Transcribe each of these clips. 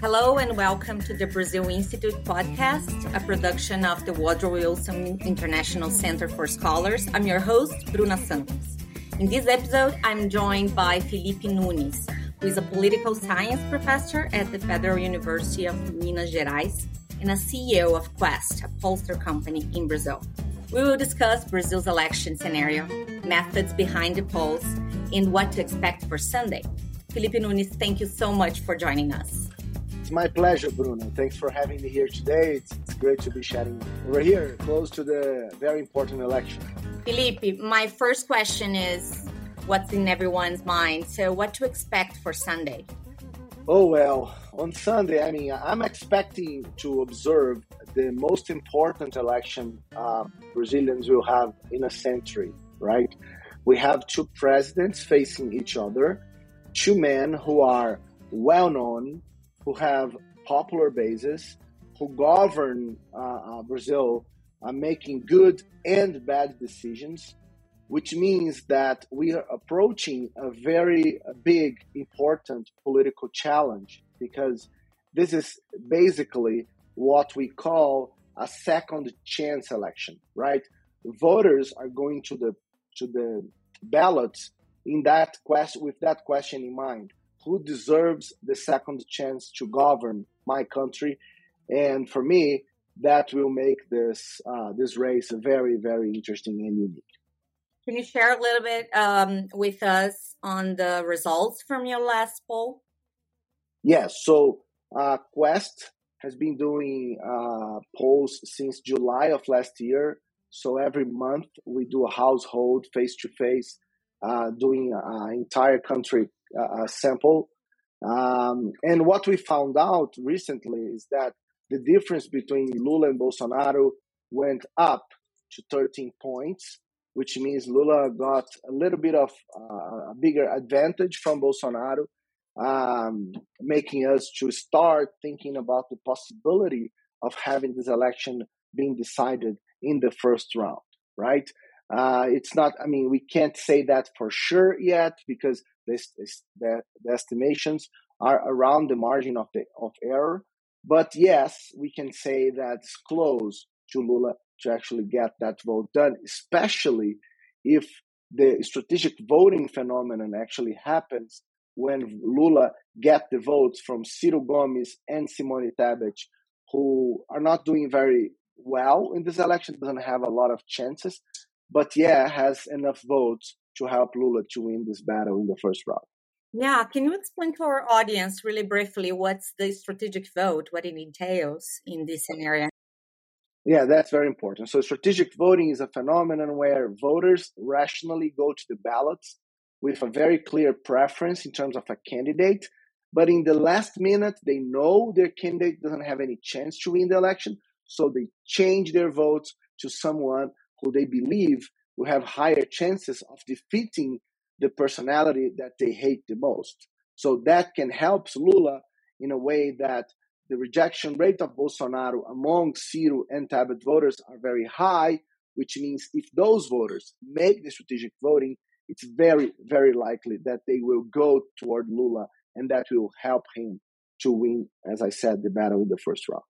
Hello and welcome to the Brazil Institute podcast, a production of the Woodrow Wilson International Center for Scholars. I'm your host, Bruna Santos. In this episode, I'm joined by Felipe Nunes, who is a political science professor at the Federal University of Minas Gerais and a CEO of Quaest, a pollster company in Brazil. We will discuss Brazil's election scenario, methods behind the polls, and what to expect for Sunday. Felipe Nunes, thank you so much for joining us. It's my pleasure, Bruno. Thanks for having me here today. It's, it's great to be chatting. We're here close to the very important election. Felipe, my first question is what's in everyone's mind? So, what to expect for Sunday? Oh, well, on Sunday, I mean, I'm expecting to observe the most important election uh, Brazilians will have in a century, right? We have two presidents facing each other, two men who are well known, who have popular bases, who govern uh, uh, Brazil, uh, making good and bad decisions, which means that we are approaching a very big, important political challenge because this is basically what we call a second chance election, right? Voters are going to the to the ballots in that quest with that question in mind: who deserves the second chance to govern my country? And for me, that will make this uh, this race very very interesting and unique. Can you share a little bit um, with us on the results from your last poll? Yes. So uh, Quaest has been doing uh, polls since July of last year. So every month we do a household face to face, doing an entire country uh, sample. Um, and what we found out recently is that the difference between Lula and Bolsonaro went up to 13 points, which means Lula got a little bit of uh, a bigger advantage from Bolsonaro um, making us to start thinking about the possibility of having this election being decided in the first round, right? Uh, it's not, I mean, we can't say that for sure yet because this, this, the, the estimations are around the margin of, the, of error. But yes, we can say that it's close to Lula to actually get that vote done, especially if the strategic voting phenomenon actually happens when Lula get the votes from Ciro Gomes and Simone Tebet, who are not doing very well in this election, doesn't have a lot of chances, but yeah, has enough votes to help Lula to win this battle in the first round. Yeah, can you explain to our audience really briefly what's the strategic vote, what it entails in this scenario? Yeah, that's very important. So, strategic voting is a phenomenon where voters rationally go to the ballots with a very clear preference in terms of a candidate. But in the last minute, they know their candidate doesn't have any chance to win the election. So they change their votes to someone who they believe will have higher chances of defeating the personality that they hate the most. So that can help Lula in a way that the rejection rate of Bolsonaro among Ciro and Tebet voters are very high, which means if those voters make the strategic voting, it's very, very likely that they will go toward Lula and that will help him to win, as I said, the battle in the first round.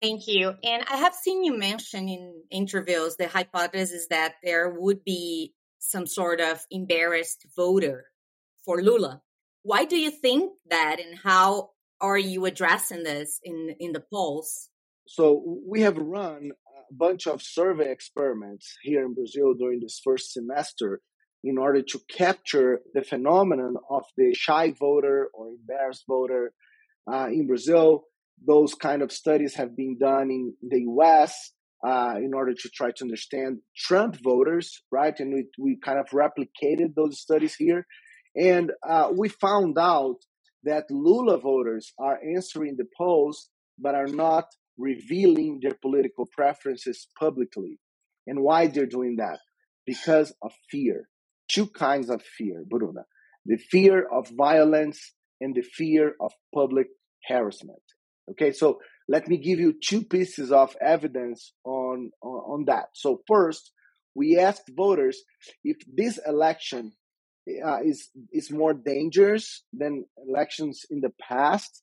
Thank you. And I have seen you mention in interviews the hypothesis that there would be some sort of embarrassed voter for Lula. Why do you think that, and how are you addressing this in, in the polls? So, we have run a bunch of survey experiments here in Brazil during this first semester in order to capture the phenomenon of the shy voter or embarrassed voter uh, in Brazil. Those kind of studies have been done in the US uh, in order to try to understand Trump voters, right? And we, we kind of replicated those studies here. And uh, we found out that Lula voters are answering the polls, but are not revealing their political preferences publicly. And why they're doing that? Because of fear two kinds of fear, Bruna the fear of violence and the fear of public harassment. Okay, so let me give you two pieces of evidence on, on, on that. So, first, we asked voters if this election uh, is is more dangerous than elections in the past.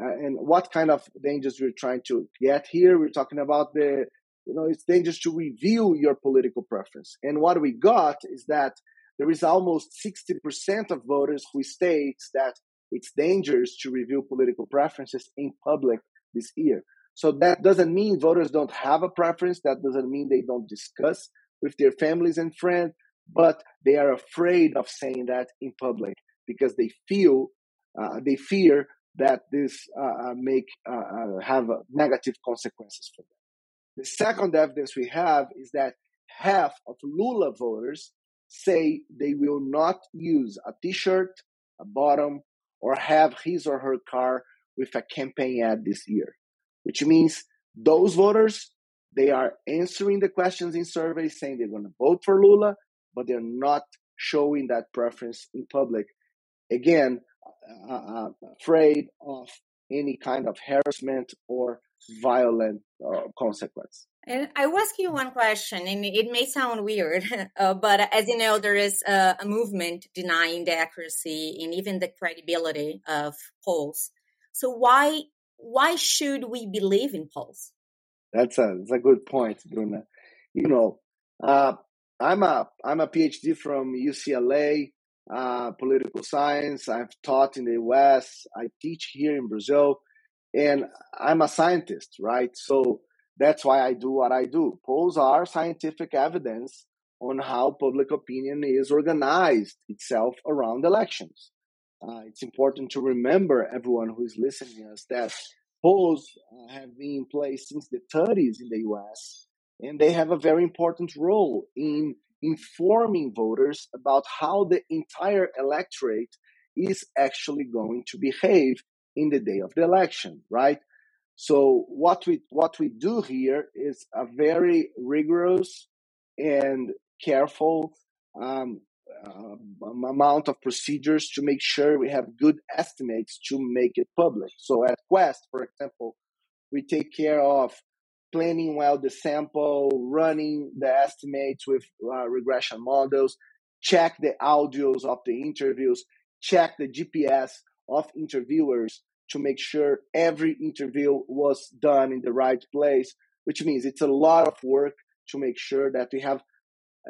Uh, and what kind of dangers we're trying to get here? We're talking about the, you know, it's dangerous to reveal your political preference. And what we got is that there is almost 60% of voters who states that it's dangerous to reveal political preferences in public this year. So that doesn't mean voters don't have a preference. That doesn't mean they don't discuss with their families and friends, but they are afraid of saying that in public because they feel uh, they fear that this uh, uh make uh, uh, have negative consequences for them. The second evidence we have is that half of Lula voters say they will not use a T-shirt, a bottom, or have his or her car with a campaign ad this year, which means those voters they are answering the questions in surveys saying they're going to vote for Lula, but they're not showing that preference in public. Again, uh, uh, afraid of any kind of harassment or violent uh, consequence. And I will ask you one question, and it may sound weird, uh, but as you know, there is a, a, movement denying the accuracy and even the credibility of polls. So why why should we believe in polls? That's a that's a good point, Bruna. You know, uh, I'm a I'm a PhD from UCLA, uh, political science. I've taught in the U.S. I teach here in Brazil, and I'm a scientist, right? So that's why I do what I do. Polls are scientific evidence on how public opinion is organized itself around elections. Uh, it's important to remember, everyone who is listening to us, that polls uh, have been in place since the 30s in the US, and they have a very important role in informing voters about how the entire electorate is actually going to behave in the day of the election, right? So what we what we do here is a very rigorous and careful um, uh, amount of procedures to make sure we have good estimates to make it public. So at Quaest, for example, we take care of planning well the sample, running the estimates with uh, regression models, check the audios of the interviews, check the GPS of interviewers to make sure every interview was done in the right place, which means it's a lot of work to make sure that we have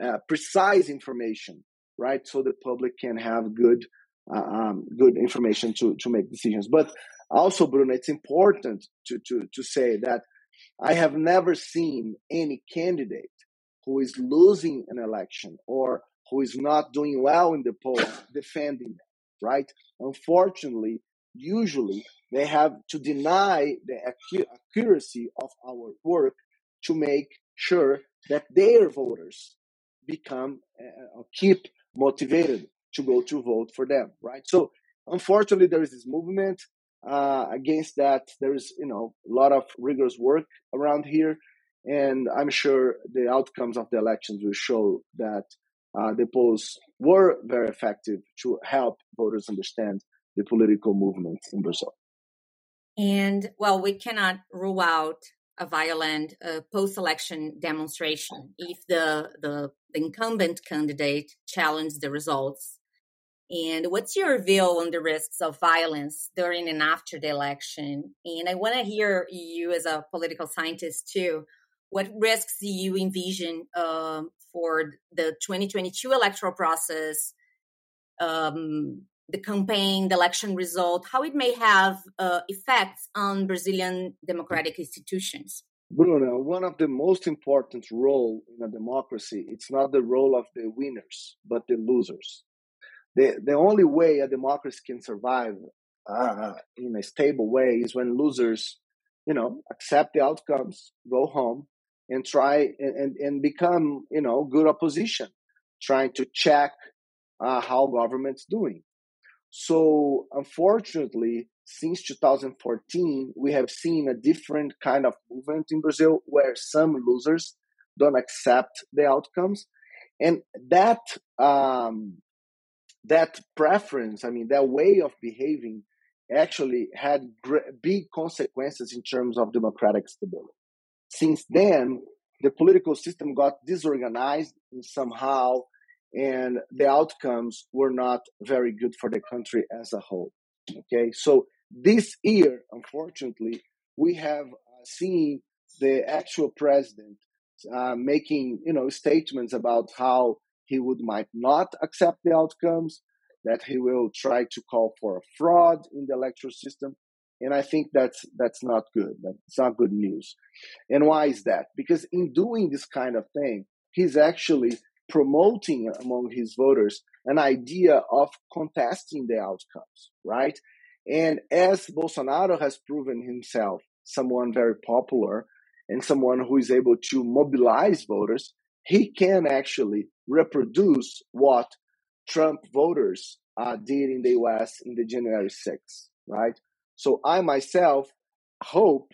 uh, precise information, right? So the public can have good, uh, um, good information to, to make decisions. But also, Bruno, it's important to, to, to say that I have never seen any candidate who is losing an election or who is not doing well in the polls defending right? Unfortunately, usually they have to deny the accuracy of our work to make sure that their voters become uh, keep motivated to go to vote for them right? So unfortunately there is this movement uh, against that. There is you know a lot of rigorous work around here and i'm sure the outcomes of the elections will show that uh, the polls were very effective to help voters understand the political movement in Brazil. And well, we cannot rule out a violent uh, post-election demonstration if the, the, incumbent candidate challenges the results. And what's your view on the risks of violence during and after the election? And I want to hear you as a political scientist too. What risks do you envision um, for the 2022 electoral process um, the campaign, the election result, how it may have uh, effects on Brazilian democratic institutions? Bruno, one of the most important role in a democracy, it's not the role of the winners, but the losers. The, the only way a democracy can survive uh, in a stable way is when losers, you know, accept the outcomes, go home, and try and, and, and become, you know, good opposition, trying to check uh, how government's doing. So, unfortunately, since 2014, we have seen a different kind of movement in Brazil where some losers don't accept the outcomes. And that, um, that preference, I mean, that way of behaving actually had big consequences in terms of democratic stability. Since then, the political system got disorganized somehow and the outcomes were not very good for the country as a whole. Okay, so this year, unfortunately, we have uh, seen the actual president uh, making you know statements about how he would might not accept the outcomes, that he will try to call for a fraud in the electoral system, and I think that's that's not good. That's not good news. And why is that? Because in doing this kind of thing, he's actually promoting among his voters an idea of contesting the outcomes, right? And as Bolsonaro has proven himself someone very popular and someone who is able to mobilize voters, he can actually reproduce what Trump voters uh, did in the US in the January 6th, right? So I myself hope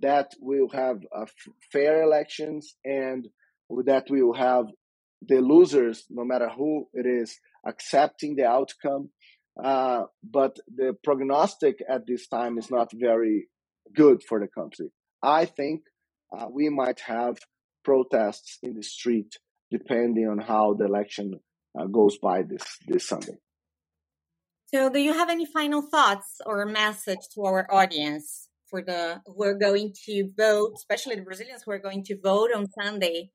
that we'll have uh, fair elections and that we will have the losers, no matter who it is, accepting the outcome. Uh, but the prognostic at this time is not very good for the country. I think uh, we might have protests in the street depending on how the election uh, goes by this this Sunday. So, do you have any final thoughts or message to our audience for the who are going to vote, especially the Brazilians who are going to vote on Sunday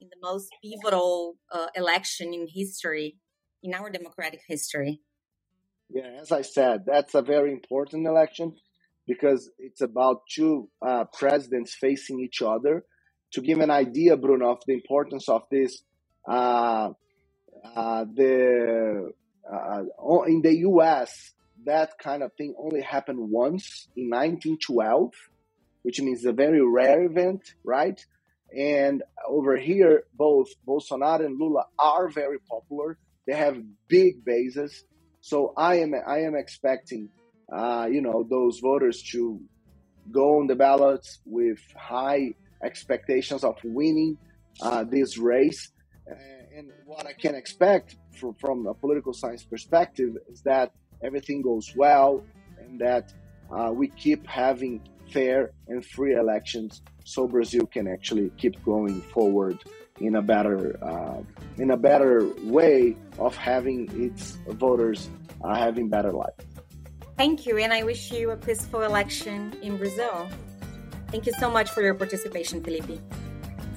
in the most pivotal uh, election in history, in our democratic history? Yeah, as I said, that's a very important election because it's about two uh, presidents facing each other. To give an idea, Bruno, of the importance of this, uh, uh, the uh, in the U.S. that kind of thing only happened once in 1912, which means a very rare event, right? And over here, both Bolsonaro and Lula are very popular. They have big bases. So I am I am expecting, uh, you know, those voters to go on the ballots with high expectations of winning uh, this race. And what I can expect from, from a political science perspective is that everything goes well and that uh, we keep having fair and free elections so Brazil can actually keep going forward in a better uh, in a better way of having its voters uh, having better life. Thank you, and I wish you a peaceful election in Brazil. Thank you so much for your participation, Felipe.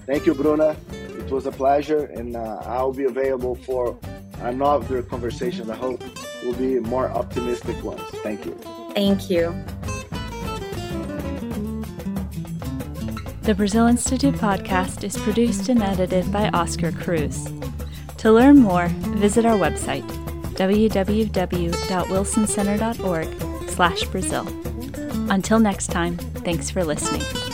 Thank you, Bruna. It was a pleasure, and uh, I'll be available for another conversation. I hope will be more optimistic ones. Thank you. Thank you. The Brazil Institute podcast is produced and edited by Oscar Cruz. To learn more, visit our website www.wilsoncenter.org/brazil. Until next time, thanks for listening.